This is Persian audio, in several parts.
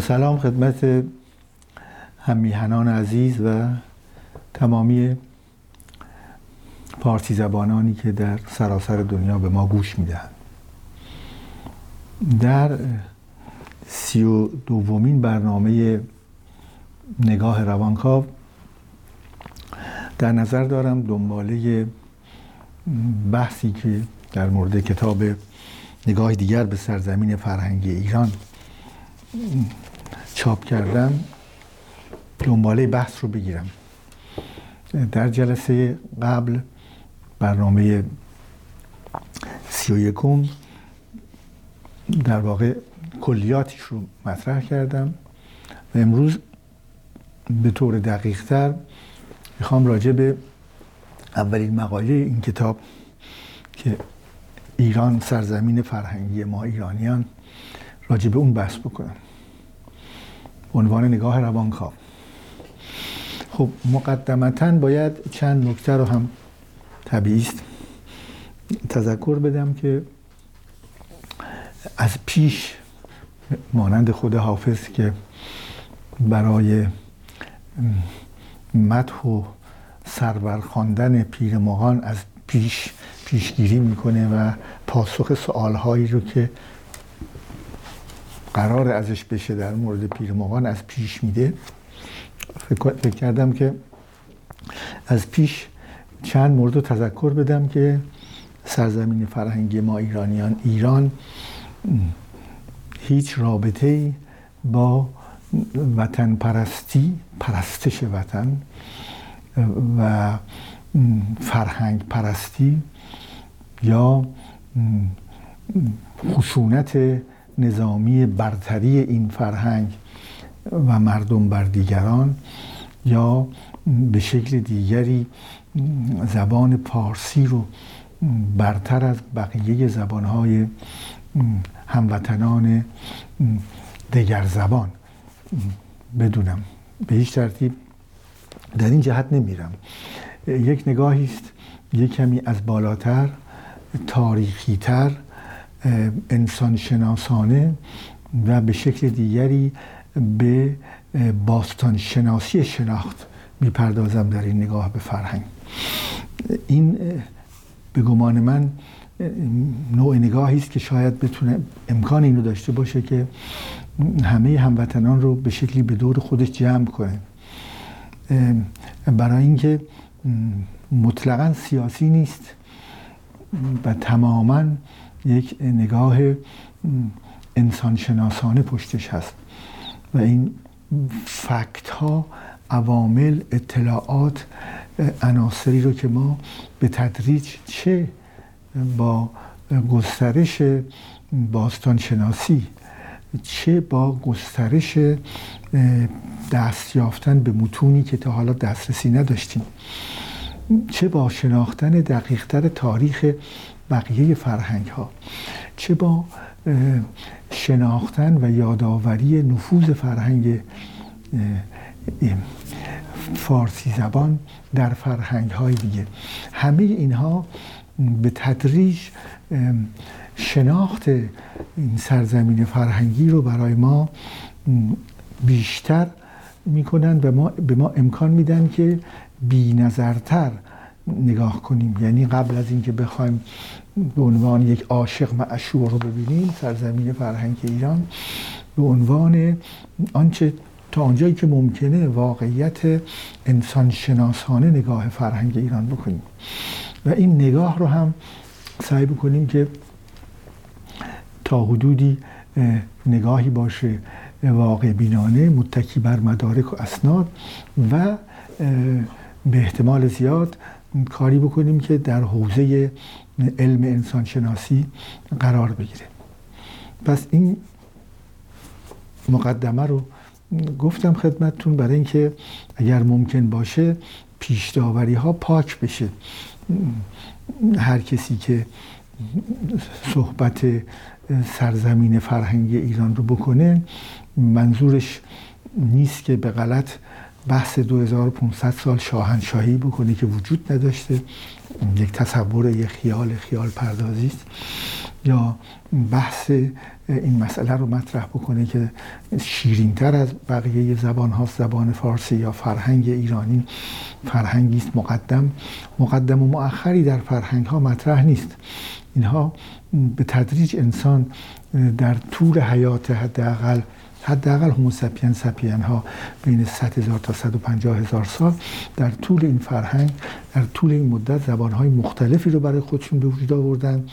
سلام خدمت همیهنان عزیز و تمامی پارسی زبانانی که در سراسر دنیا به ما گوش می‌دهند. در سی و دومین برنامه نگاه روانکاو در نظر دارم دنباله بحثی که در مورد کتاب نگاه دیگر به سرزمین فرهنگی ایران چاپ کردم دنباله بحث رو بگیرم. در جلسه قبل برنامه سی و یکم در واقع کلیاتش رو مطرح کردم. و امروز به طور دقیق تر می‌خوام راجع به اولین مقاله این کتاب که ایران سرزمین فرهنگی ما ایرانیان راجع به اون بحث بکنم. عنوان نگاه روانکاو. خب مقدمتا باید چند نکته رو هم طبیعی است تذکر بدم که از پیش مانند خود حافظ که برای مدح و سرور خواندن پیر مغان از پیش پیشگیری می‌کنه و پاسخ سوالهایی رو که قرار ازش بشه در مورد پیر مغان از پیش میده. فکر کردم که از پیش چند مورد تذکر بدم که سرزمین فرهنگی ما ایرانیان ایران هیچ رابطه با وطن پرستی پرستش وطن و فرهنگ پرستی یا خشونت نظامی برتری این فرهنگ و مردم بر دیگران یا به شکل دیگری زبان پارسی رو برتر از بقیه زبانهای هموطنان دیگر زبان بدونم. به هیچ ترتیب در این جهت نمیرم. یک نگاهی است یک کمی از بالاتر تاریخیتر انسان شناسانه و به شکل دیگری به باستان شناسی شناخت می‌پردازم در این نگاه به فرهنگ. این به گمان من نوع نگاهی است که شاید بتونه امکان اینو داشته باشه که همه هموطنان رو به شکلی به دور خودش جمع کنه. برای اینکه مطلقا سیاسی نیست و تماما یک نگاه انسان شناسانه پشتش هست و این فکت ها عوامل اطلاعات عناصری رو که ما به تدریج چه با گسترش باستان شناسی چه با گسترش دست یافتن به متونی که تا حالا دسترسی نداشتیم چه با شناختن دقیقتر تاریخ بقیه فرهنگ ها چه با شناختن و یادآوری نفوذ فرهنگ فارسی زبان در فرهنگ های دیگه. همه اینها به تدریج شناخت این سرزمین فرهنگی رو برای ما بیشتر می‌کنن و ما به ما امکان میدن که بی نظرتر نگاه کنیم. یعنی قبل از اینکه بخوایم به عنوان یک عاشق معشوق رو ببینیم سرزمین فرهنگ ایران به عنوان آنچه تا آنجایی که ممکنه واقعیت انسان شناسانه نگاه فرهنگ ایران بکنیم. و این نگاه رو هم سعی بکنیم که تا حدودی نگاهی باشه واقع بینانه متکی بر مدارک و اسناد و به احتمال زیاد کاری بکنیم که در حوزه علم انسان شناسی قرار بگیره. پس این مقدمه رو گفتم خدمتتون برای اینکه اگر ممکن باشه پیش ها پاک بشه. هر کسی که صحبت سرزمین فرهنگی ایران رو بکنه منظورش نیست که به غلط بحث 2500 سال شاهنشاهی بکنه که وجود نداشته. یک تصور یک خیال خیال پردازی است. یا بحث این مسئله رو مطرح بکنه که شیرینتر از بقیه زبان ها زبان فارسی یا فرهنگ ایرانی. فرهنگی است مقدم. مقدم و مؤخری در فرهنگ ها مطرح نیست. اینها به تدریج انسان در طول حیات حداقل حداقل هوموسپین سپین ها بین 100 هزار تا 150 هزار سال در طول این فرهنگ در طول این مدت زبان های مختلفی رو برای خودشون به وجود آوردن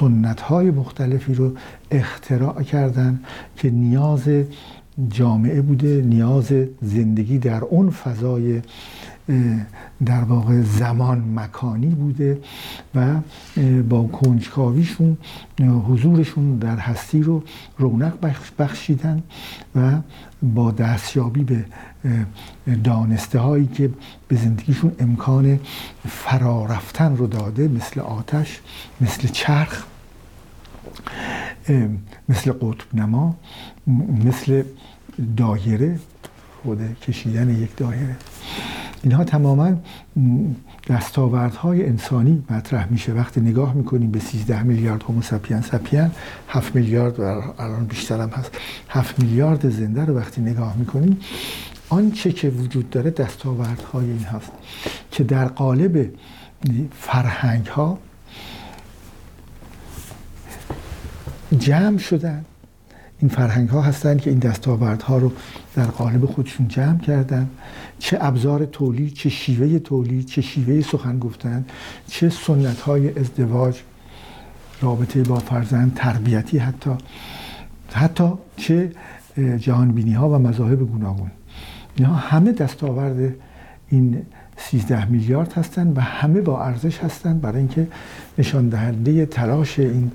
سنت های مختلفی رو اختراع کردن که نیاز جامعه بوده نیاز زندگی در اون فضای در واقع زمان مکانی بوده و با کنجکاویشون حضورشون در هستی رو رونق بخشیدن و با دستیابی به دانسته هایی که به زندگیشون امکان فرارفتن رو داده مثل آتش مثل چرخ مثل قطب نما مثل دایره خود کشیدن یک دایره. اینها تماما دستاوردهای انسانی مطرح میشه. وقتی نگاه می‌کنیم به 13 میلیارد هومو سپین سپین 7 میلیارد و الان بیشتر هم هست 7 میلیارد زنده رو وقتی نگاه می‌کنیم آنچه که وجود داره دستاوردهای این هست که در قالب فرهنگ ها جمع شدن این فرهنگ ها هستن که این ها رو در قالب خودشون جمع کردن. چه ابزار تولید چه شیوه تولید چه شیوه سخن گفتن چه سنت های ازدواج رابطه با فرزند تربیتی حتی. حتی چه جهانبینی ها و مذاهب گوناگون. اینها همه دستاورد این 13 میلیارد هستند و همه با ارزش هستند برای اینکه نشان دهنده تلاش این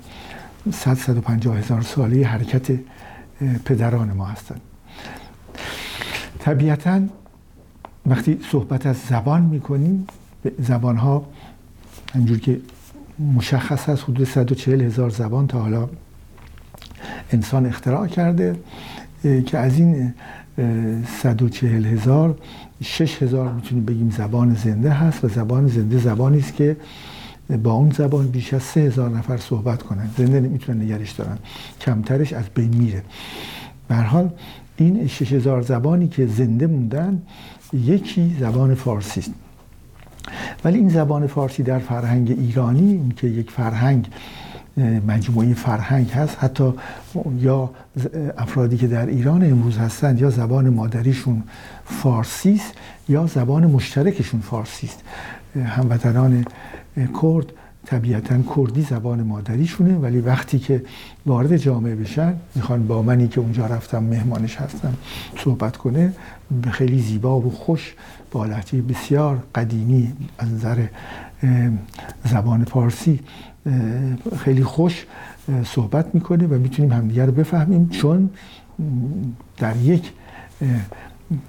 100 150 هزار ساله حرکت پدران ما هستند طبیعتا وقتی صحبت از زبان می‌کنیم زبان ها همجور که مشخص هست حدود 140 هزار زبان تا حالا انسان اختراع کرده که از این 140 هزار 6 هزار می‌تونیم بگیم زبان زنده هست و زبان زنده زبانی است که با اون زبان بیش از سه هزار نفر صحبت کنن. زنده نمی‌تونن نگرش دارن. کمترش از بین میره. به حال این شش هزار زبانی که زنده موندن یکی زبان فارسی است. ولی این زبان فارسی در فرهنگ ایرانی این که یک فرهنگ مجموعه فرهنگ هست حتی یا افرادی که در ایران امروز هستند یا زبان مادریشون فارسی است یا زبان مشترکشون فارسی است. هموطنان کرد طبیعتا کردی زبان مادریشونه ولی وقتی که وارد جامعه بشن می‌خوان با منی که اونجا رفتم مهمانش هستم صحبت کنه به خیلی زیبا و خوش با لحجه بسیار قدیمی از نظر زبان فارسی خیلی خوش صحبت می‌کنه و می‌تونیم همدیگه رو بفهمیم چون در یک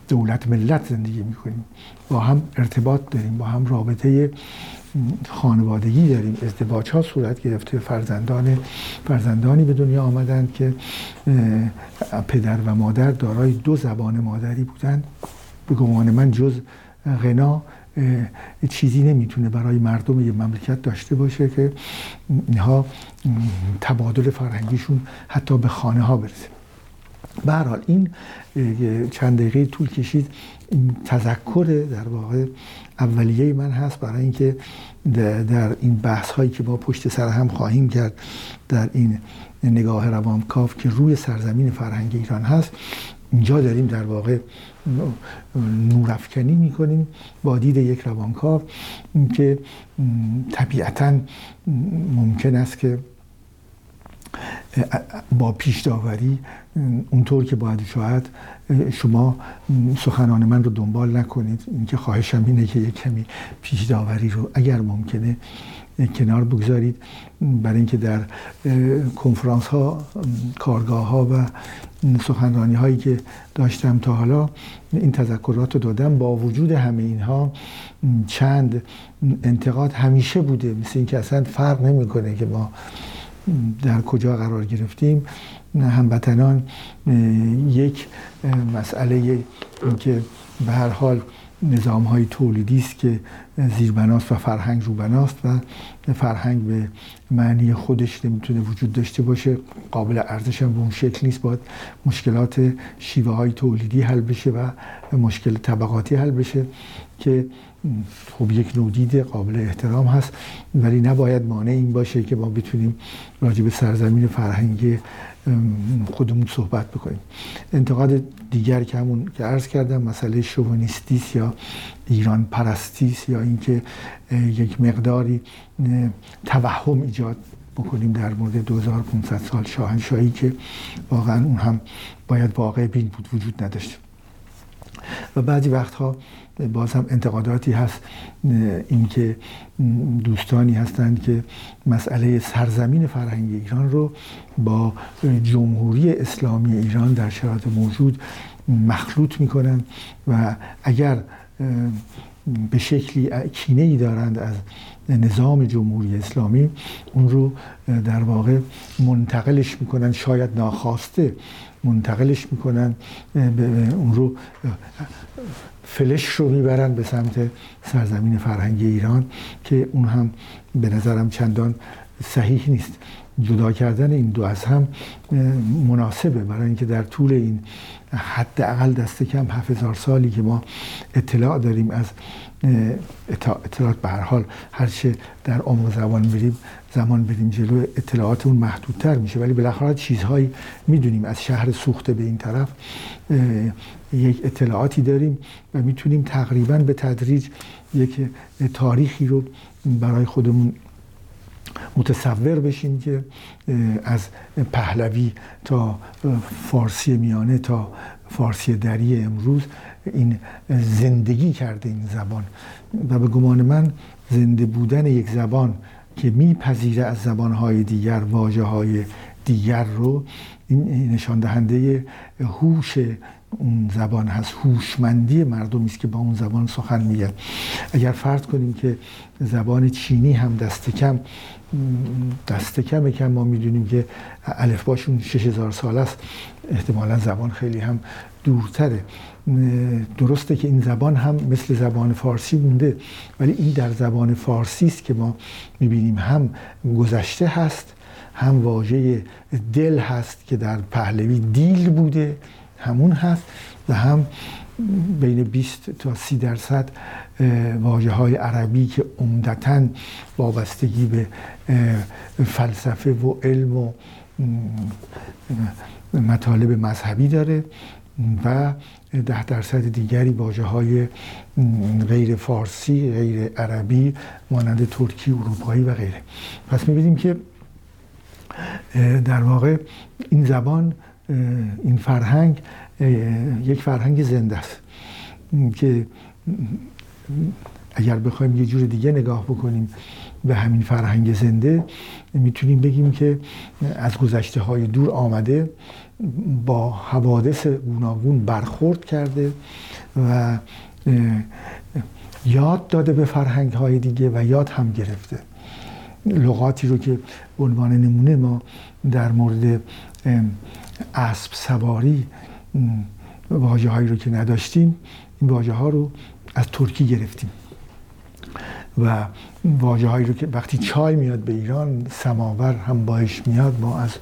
دولت ملت زندگی می‌کنیم. با هم ارتباط داریم با هم رابطه خانوادگی داریم. ازدواج ها صورت گرفته. فرزندان فرزندانی به دنیا آمدند که پدر و مادر دارای دو زبان مادری بودند. به گمان من جز غنا چیزی نمی‌تونه برای مردم یه مملکت داشته باشه که اینها تبادل فرهنگیشون حتی به خانه ها برسه. به حال این چند دقیقه طول کشید. این تذکر در واقع اولیه من هست برای اینکه در این بحث هایی که ما پشت سر هم خواهیم کرد در این نگاه روانکاف که روی سرزمین فرهنگ ایران هست اینجا داریم در واقع نورافکنی می‌کنیم با دید یک روانکاو. که طبیعتا ممکن است که با پیش داوری اونطور که باید شاید شما سخنان من رو دنبال نکنید. اینکه خواهشم اینه که یک کمی پیش داوری رو اگر ممکنه کنار بگذارید. برای اینکه در کنفرانس ها کارگاه ها و سخنرانی هایی که داشتم تا حالا این تذکرات رو دادم با وجود همه اینها چند انتقاد همیشه بوده. مثل اینکه اصلا فرق نمی‌کنه که ما در کجا قرار گرفتیم. هموطنان یک مسئله که به هر حال نظام های تولیدی است که زیربناست و فرهنگ روبناست و فرهنگ به معنی خودش نمی‌تونه وجود داشته باشه. قابل ارزش هم به اون شکل نیست. باید مشکلات شیوه های تولیدی حل بشه و مشکل طبقاتی حل بشه که خب یک نودید قابل احترام هست ولی نباید مانع این باشه که ما بتونیم راجع به سرزمین فرهنگی خودمون صحبت بکنیم. انتقاد دیگر که همون که عرض کردم مسئله شوونیستیس یا ایران پرستیس یا اینکه یک مقداری توهم ایجاد بکنیم در مورد 2500 سال شاهنشاهی که واقعا اون هم باید واقع بین بود وجود نداشته و بعضی وقتها باز هم انتقاداتی هست اینکه دوستانی هستند که مسئله سرزمین فرهنگ ایران رو با جمهوری اسلامی ایران در شرایط موجود مخلوط می‌کنن و اگر به شکلی کینه ای دارند از نظام جمهوری اسلامی اون رو در واقع منتقلش می‌کنن شاید ناخواسته منتقلش می‌کنن اون رو فلش رو می‌برن به سمت سرزمین فرهنگ ایران که اون هم به نظرم چندان صحیح نیست. جدا کردن این دو از هم مناسبه. برای اینکه در طول این حداقل دست کم 7000 سالی که ما اطلاع داریم از اطلاعات به هر حال هرچه در عمق زبان بریم زمان بریم جلو اطلاعات اون محدودتر میشه. ولی بالاخره چیزهایی می‌دونیم. از شهر سوخته به این طرف یک اطلاعاتی داریم و می‌تونیم تقریبا به تدریج یک تاریخی رو برای خودمون متصور بشیم که از پهلوی تا فارسی میانه تا فارسی دری امروز این زندگی کرده این زبان. و به گمان من زنده بودن یک زبان که میپذیره از زبانهای دیگر واجه های دیگر رو این نشان دهنده هوش اون زبان هست. هوشمندی مردمی است که با اون زبان سخن میگن. اگر فرض کنیم که زبان چینی هم دست کم دست کم کم ما می‌دونیم که الفباشون 6000 سال است. احتمالا زبان خیلی هم دورتره. درسته که این زبان هم مثل زبان فارسی مونده ولی این در زبان فارسی است که ما می‌بینیم هم گذشته هست هم واژه دل هست که در پهلوی دیل بوده همون هست و هم بین 20 تا 30 درصد واجه های عربی که عمدتا وابستگی به فلسفه و علم و مطالب مذهبی داره و ده درصد دیگری واجه های غیر فارسی غیر عربی مانند ترکی اروپایی و غیره. پس می‌بینیم که در واقع این زبان این فرهنگ یک فرهنگ زنده است. که اگر بخوایم یه جور دیگه نگاه بکنیم به همین فرهنگ زنده می‌تونیم بگیم که از گذشته های دور آمده با حوادث گوناگون برخورد کرده و یاد داده به فرهنگ های دیگه و یاد هم گرفته. لغاتی رو که عنوان نمونه ما در مورد اسب سواری واجه هایی رو که نداشتیم این واجه ها رو از ترکی گرفتیم. و واجه هایی رو که وقتی چای میاد به ایران سماور هم باش میاد ما از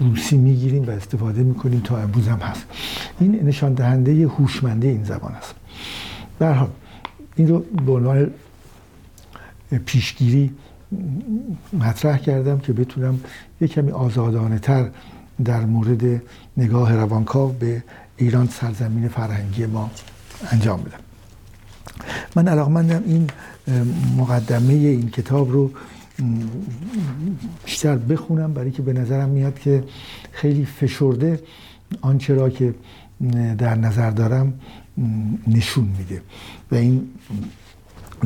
روسی می‌گیریم و استفاده می‌کنیم تا امروز هم هست. این نشان دهنده هوشمندی این زبان است. در حال این رو به عنوان پیشگیری مطرح کردم که بتونم یک کمی آزادانه تر در مورد نگاه روانکاو به ایران سرزمین فرهنگی ما انجام بدم من علاقمندم این مقدمه این کتاب رو بیشتر بخونم برای که به نظرم میاد که خیلی فشرده آنچه را که در نظر دارم نشون میده. و این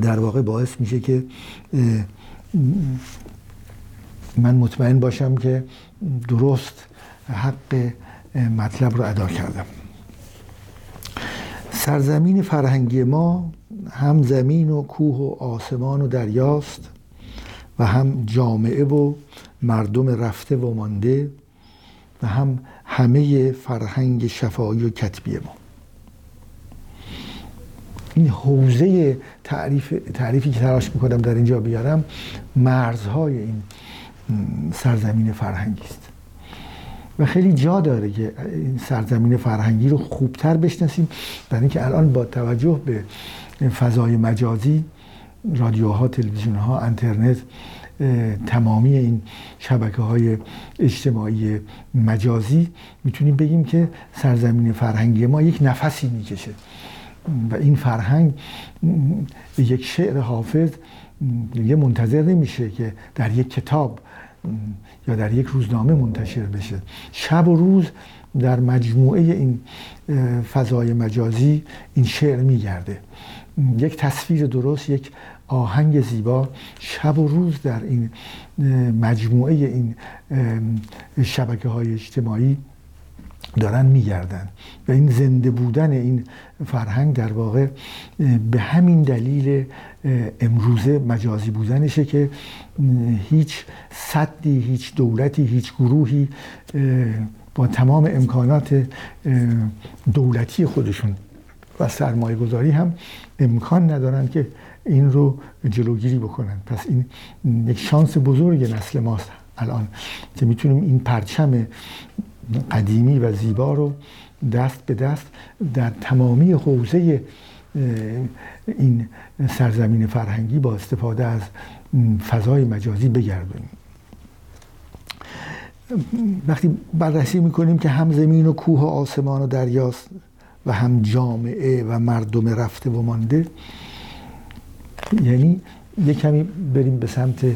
در واقع باعث میشه که من مطمئن باشم که درست حق مطلب رو ادا کردم. سرزمین فرهنگی ما هم زمین و کوه و آسمان و دریاست و هم جامعه و مردم رفته و مانده و هم همه فرهنگ شفایی و کتبی ما. این حوزه تعریف تعریفی که تلاش می‌کنم در اینجا بیارم مرزهای این سرزمین فرهنگی است. و خیلی جا داره که این سرزمین فرهنگی رو خوبتر بشناسیم. برای اینکه الان با توجه به فضای مجازی رادیوها تلویزیون ها اینترنت تمامی این شبکه های اجتماعی مجازی می‌تونیم بگیم که سرزمین فرهنگی ما یک نفسی می‌کشه. و این فرهنگ یک شعر حافظ یه منتظر نمیشه که در یک کتاب یا در یک روزنامه منتشر بشه. شب و روز در مجموعه این فضای مجازی این شعر میگرده. یک تصویر درست یک آهنگ زیبا. شب و روز در این مجموعه این شبکه های اجتماعی دارن میگردن. و این زنده بودن این فرهنگ در واقع به همین دلیل امروزه مجازی بودنشه که هیچ صدی هیچ دولتی هیچ گروهی با تمام امکانات دولتی خودشون و سرمایه گذاری هم امکان ندارن که این رو جلوگیری بکنن. پس این یک شانس بزرگ نسل ماست الان که می‌تونیم این پرچم قدیمی و زیبا رو دست به دست در تمامی حوزه این سرزمین فرهنگی با استفاده از فضای مجازی بگردونیم. وقتی بررسی می‌کنیم که هم زمین و کوه و آسمان و دریاست و هم جامعه و مردم رفته و مانده یعنی یه کمی بریم به سمت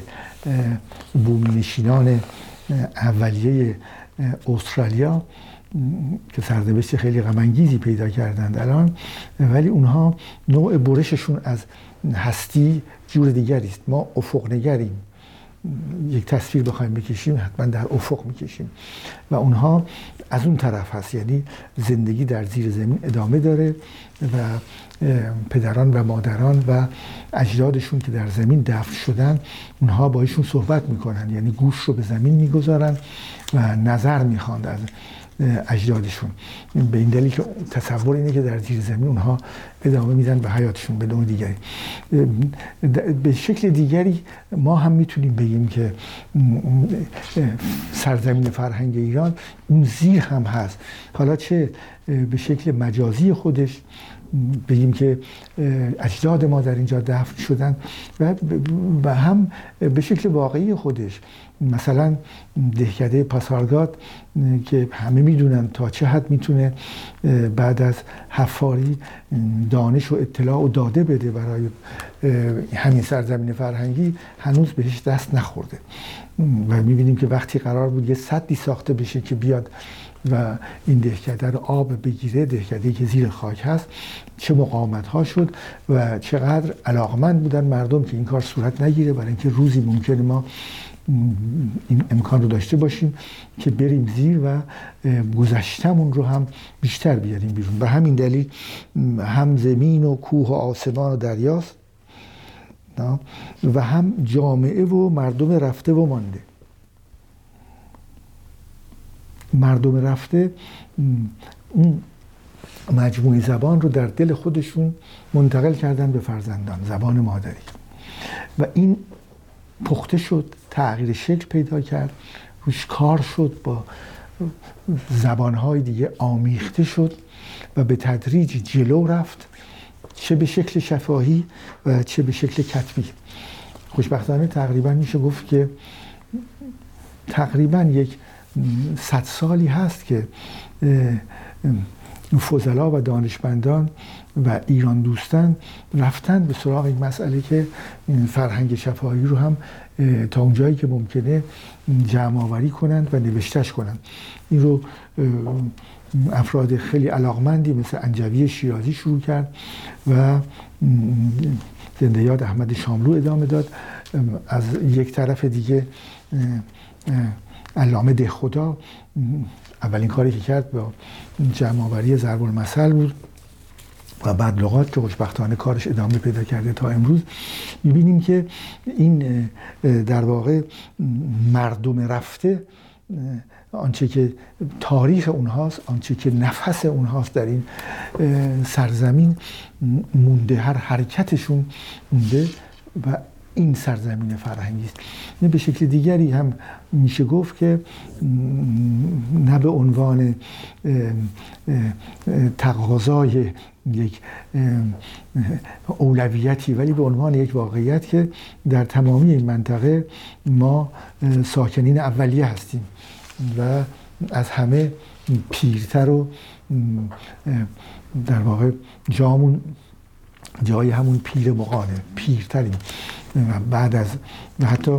بومی نشینان اولیه استرالیا که سرنوشت خیلی غمانگیزی پیدا کردند الان ولی اونها نوع برششون از هستی جور دیگری است. ما افق نگریم یک تصویر بخوایم بکشیم حتما در افق می‌کشیم. و اونها از اون طرف هست یعنی زندگی در زیر زمین ادامه داره و پدران و مادران و اجدادشون که در زمین دفن شدن اونها با ایشون صحبت می‌کنن یعنی گوش رو به زمین می‌گذارن و نظر می‌خواند از اجدادشون. به این دلیل که تصور اینه که در زیر زمین اونها ادامه میدن به حیاتشون به نوع دیگری. به شکل دیگری ما هم می‌تونیم بگیم که سرزمین فرهنگ ایران اون زیر هم هست. حالا چه به شکل مجازی خودش بگیم که اجداد ما در اینجا دفن شدن و هم به شکل واقعی خودش. مثلا دهکده پاسارگاد که همه می‌دونن تا چه حد می‌تونه بعد از حفاری دانش و اطلاع و داده بده برای همین سرزمین فرهنگی هنوز بهش دست نخورده. و می‌بینیم که وقتی قرار بود یه صدی ساخته بشه که بیاد و این دهکده رو آب بگیره دهکده که زیر خاک هست چه مقاومت ها شد و چقدر علاقمند بودن مردم که این کار صورت نگیره برای اینکه روزی ممکنه ما این امکان رو داشته باشیم که بریم زیر و گذشتمون رو هم بیشتر بیاریم بیرون. به همین دلیل هم زمین و کوه و آسمان و دریاست و هم جامعه و مردم رفته و مانده. مردم رفته اون مجموعی زبان رو در دل خودشون منتقل کردن به فرزندان زبان مادری. و این پخته شد تغییر شکل پیدا کرد روش کار شد با زبانهای دیگه آمیخته شد و به تدریج جلو رفت چه به شکل شفاهی و چه به شکل کتبی. خوشبختانه تقریبا میشه گفت که تقریبا یک صد سالی هست که فضلا و دانشمندان و ایران دوستان رفتن به سراغ این مسئله که فرهنگ شفاهی رو هم تا اونجایی که ممکنه جمع آوری کنند و نوشتش کنند. این رو افراد خیلی علاقمندی مثل انجوی شیرازی شروع کرد و زنده یاد احمد شاملو ادامه داد. از یک طرف دیگه علامه ده خدا. اولین کاری که کرد با جمع آوری ضرب المثل بود و بعد لغات که خوشبختانه کارش ادامه پیدا کرده تا امروز. می‌بینیم که این در واقع مردم رفته آنچه که تاریخ اونهاست آنچه که نفس اونهاست در این سرزمین مونده هر حرکتشون مونده و این سرزمین فرهنگی است. به شکل دیگری هم میشه گفت که نه به عنوان تقاضای یک اولویتی ولی به عنوان یک واقعیت که در تمامی این منطقه ما ساکنین اولیه هستیم و از همه پیرتر و در واقع جامون جای همون پیر مقانه پیرتریم. بعد از و حتی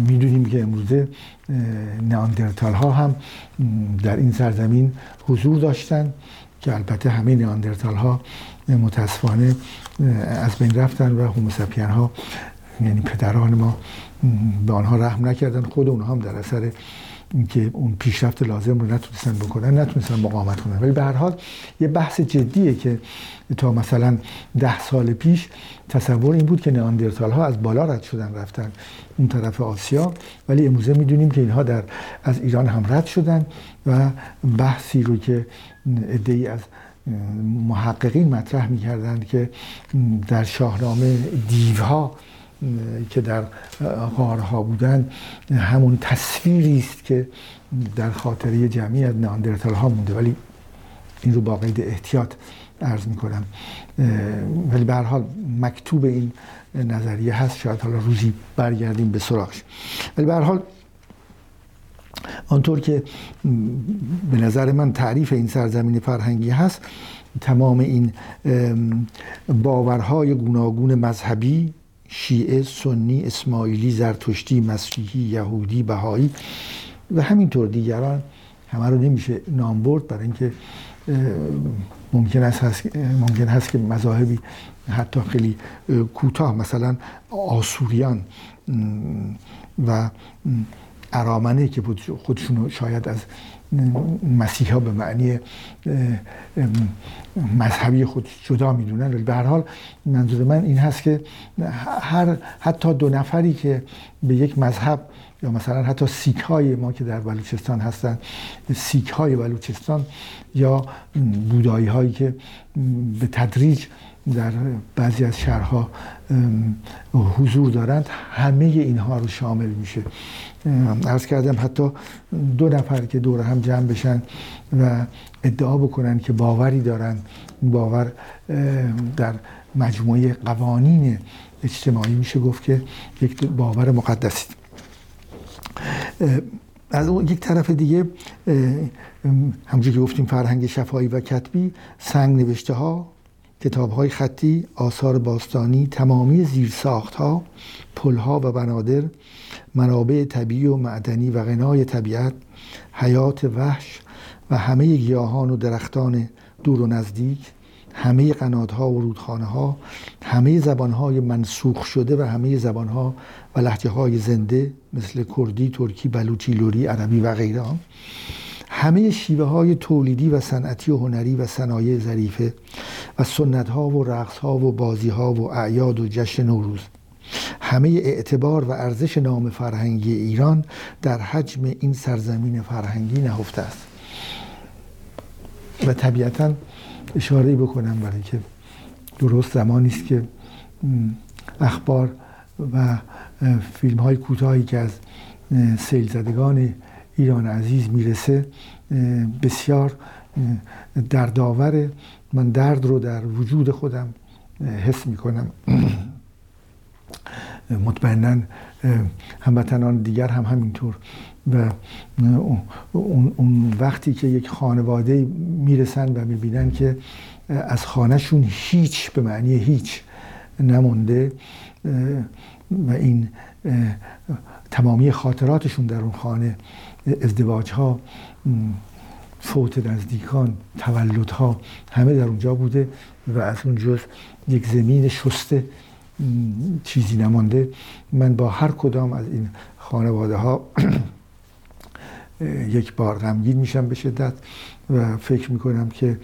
می‌دونیم که امروزه نیاندرتال ها هم در این سرزمین حضور داشتن که البته همه نیاندرتال ها متاسفانه از بین رفتن و هوموسپین ها یعنی پدران ما به آنها رحم نکردن. خود اونها هم در اثر که اون پیشرفت لازم رو نتونستن بکنن نتونستن مقاومت کنن. ولی به هر حال یه بحث جدیه که تا مثلا ده سال پیش تصور این بود که نیاندرتال ها از بالا رد شدن رفتن اون طرف آسیا. ولی امروزه می‌دونیم که اینها در از ایران هم رد شدن و بحثی رو که ای از محققین مطرح می‌کردند که در شاهنامه دیوها که در غارها بودن همون تصویری است که در خاطره جمعی از ناندرتال ها مونده. ولی این رو با قید احتیاط عرض می کنم ولی به حال مکتوب این نظریه هست. شاید حالا روزی برگردیم به سراغش. ولی به حال آنطور که به نظر من تعریف این سرزمین فرهنگی هست تمام این باورهای گوناگون مذهبی شیعه سنی اسماعیلی زرتشتی مسیحی یهودی بهایی و همینطور دیگران همه رو نمیشه نام برد. برای اینکه ممکن است هست ممکن هست که مذاهبی حتی خیلی کوتاه مثلا آسوریان و ارامنه که خودشون شاید از مسیحا به معنی مذهبی خود جدا می‌دونن. ولی به هر حال منظور من این هست که هر حتی دو نفری که به یک مذهب یا مثلا حتی سیک های ما که در بلوچستان هستن سیک های بلوچستان یا بودایی هایی که به تدریج در بعضی از شهرها حضور دارند همه اینها رو شامل میشه. ارز کردم حتی دو نفر که دور هم جمع بشن و ادعا بکنن که باوری دارن باور در مجموعه قوانین اجتماعی میشه گفت که یک باور مقدسی. از اون یک طرف دیگه همونجور که گفتیم فرهنگ شفایی و کتبی سنگ نوشته ها کتاب های خطی آثار باستانی تمامی زیرساخت ها پل ها و بنادر منابع طبیعی و معدنی و غنای طبیعت حیات وحش و همه گیاهان و درختان دور و نزدیک همه قنادها و رودخانه ها همه زبان های منسوخ شده و همه زبان ها و لحجه های زنده مثل کردی، ترکی، بلوچی، لوری، عربی و غیره همه شیوه های تولیدی و صنعتی و هنری و صنایع ظریفه و سنت ها و رقص ها و بازی ها و اعیاد و جشن نوروز. همه اعتبار و ارزش نام فرهنگی ایران در حجم این سرزمین فرهنگی نهفته است. و طبیعتا اشاره بکنم برای که درست زمانی است که اخبار و فیلم های کوتاهی که از سیل زدگان ایران عزیز می‌رسه بسیار دردآور من درد رو در وجود خودم حس می‌کنم. مطمئنا هموطنان دیگر هم همینطور. و اون وقتی که یک خانواده می‌رسن و می‌بینن که از خانهشون هیچ به معنی هیچ نمونده و این تمامی خاطراتشون در اون خانه ازدواج ها فوت نزدیکان تولد ها همه در اونجا بوده و از اون جز یک زمین شسته چیزی نمانده. من با هر کدام از این خانواده ها یک بار غمگین میشم به شدت و فکر می‌کنم که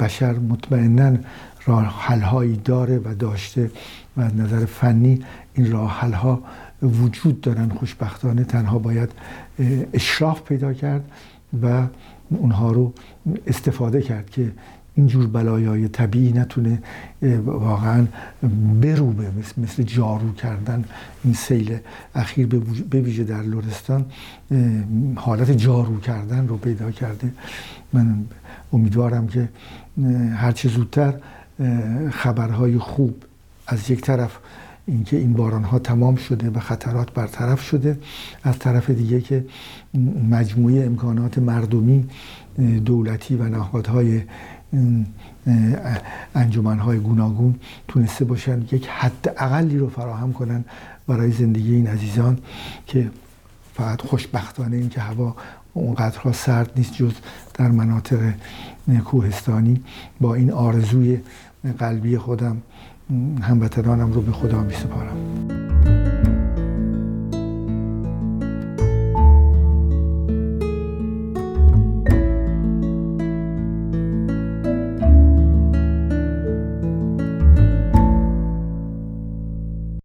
بشر مطمئنا راه حل هایی داره و داشته و از نظر فنی این راه حل ها وجود دارن. خوشبختانه تنها باید اشراف پیدا کرد و اونها رو استفاده کرد که اینجور بلایای طبیعی نتونه واقعا بروبه مثل, جارو کردن این سیل اخیر به ویژه در لرستان. حالت جارو کردن رو پیدا کرده. من امیدوارم که هرچه زودتر خبرهای خوب از یک طرف اینکه این باران ها تمام شده و خطرات برطرف شده از طرف دیگه که مجموعه امکانات مردمی دولتی و نهادهای انجمنهای گوناگون تونسته باشن یک حد اقلی رو فراهم کنن برای زندگی این عزیزان که فقط خوشبختانه این که هوا اونقدرها سرد نیست جز در مناطق کوهستانی. با این آرزوی قلبی خودم هموطنانم رو به خدا می سپارم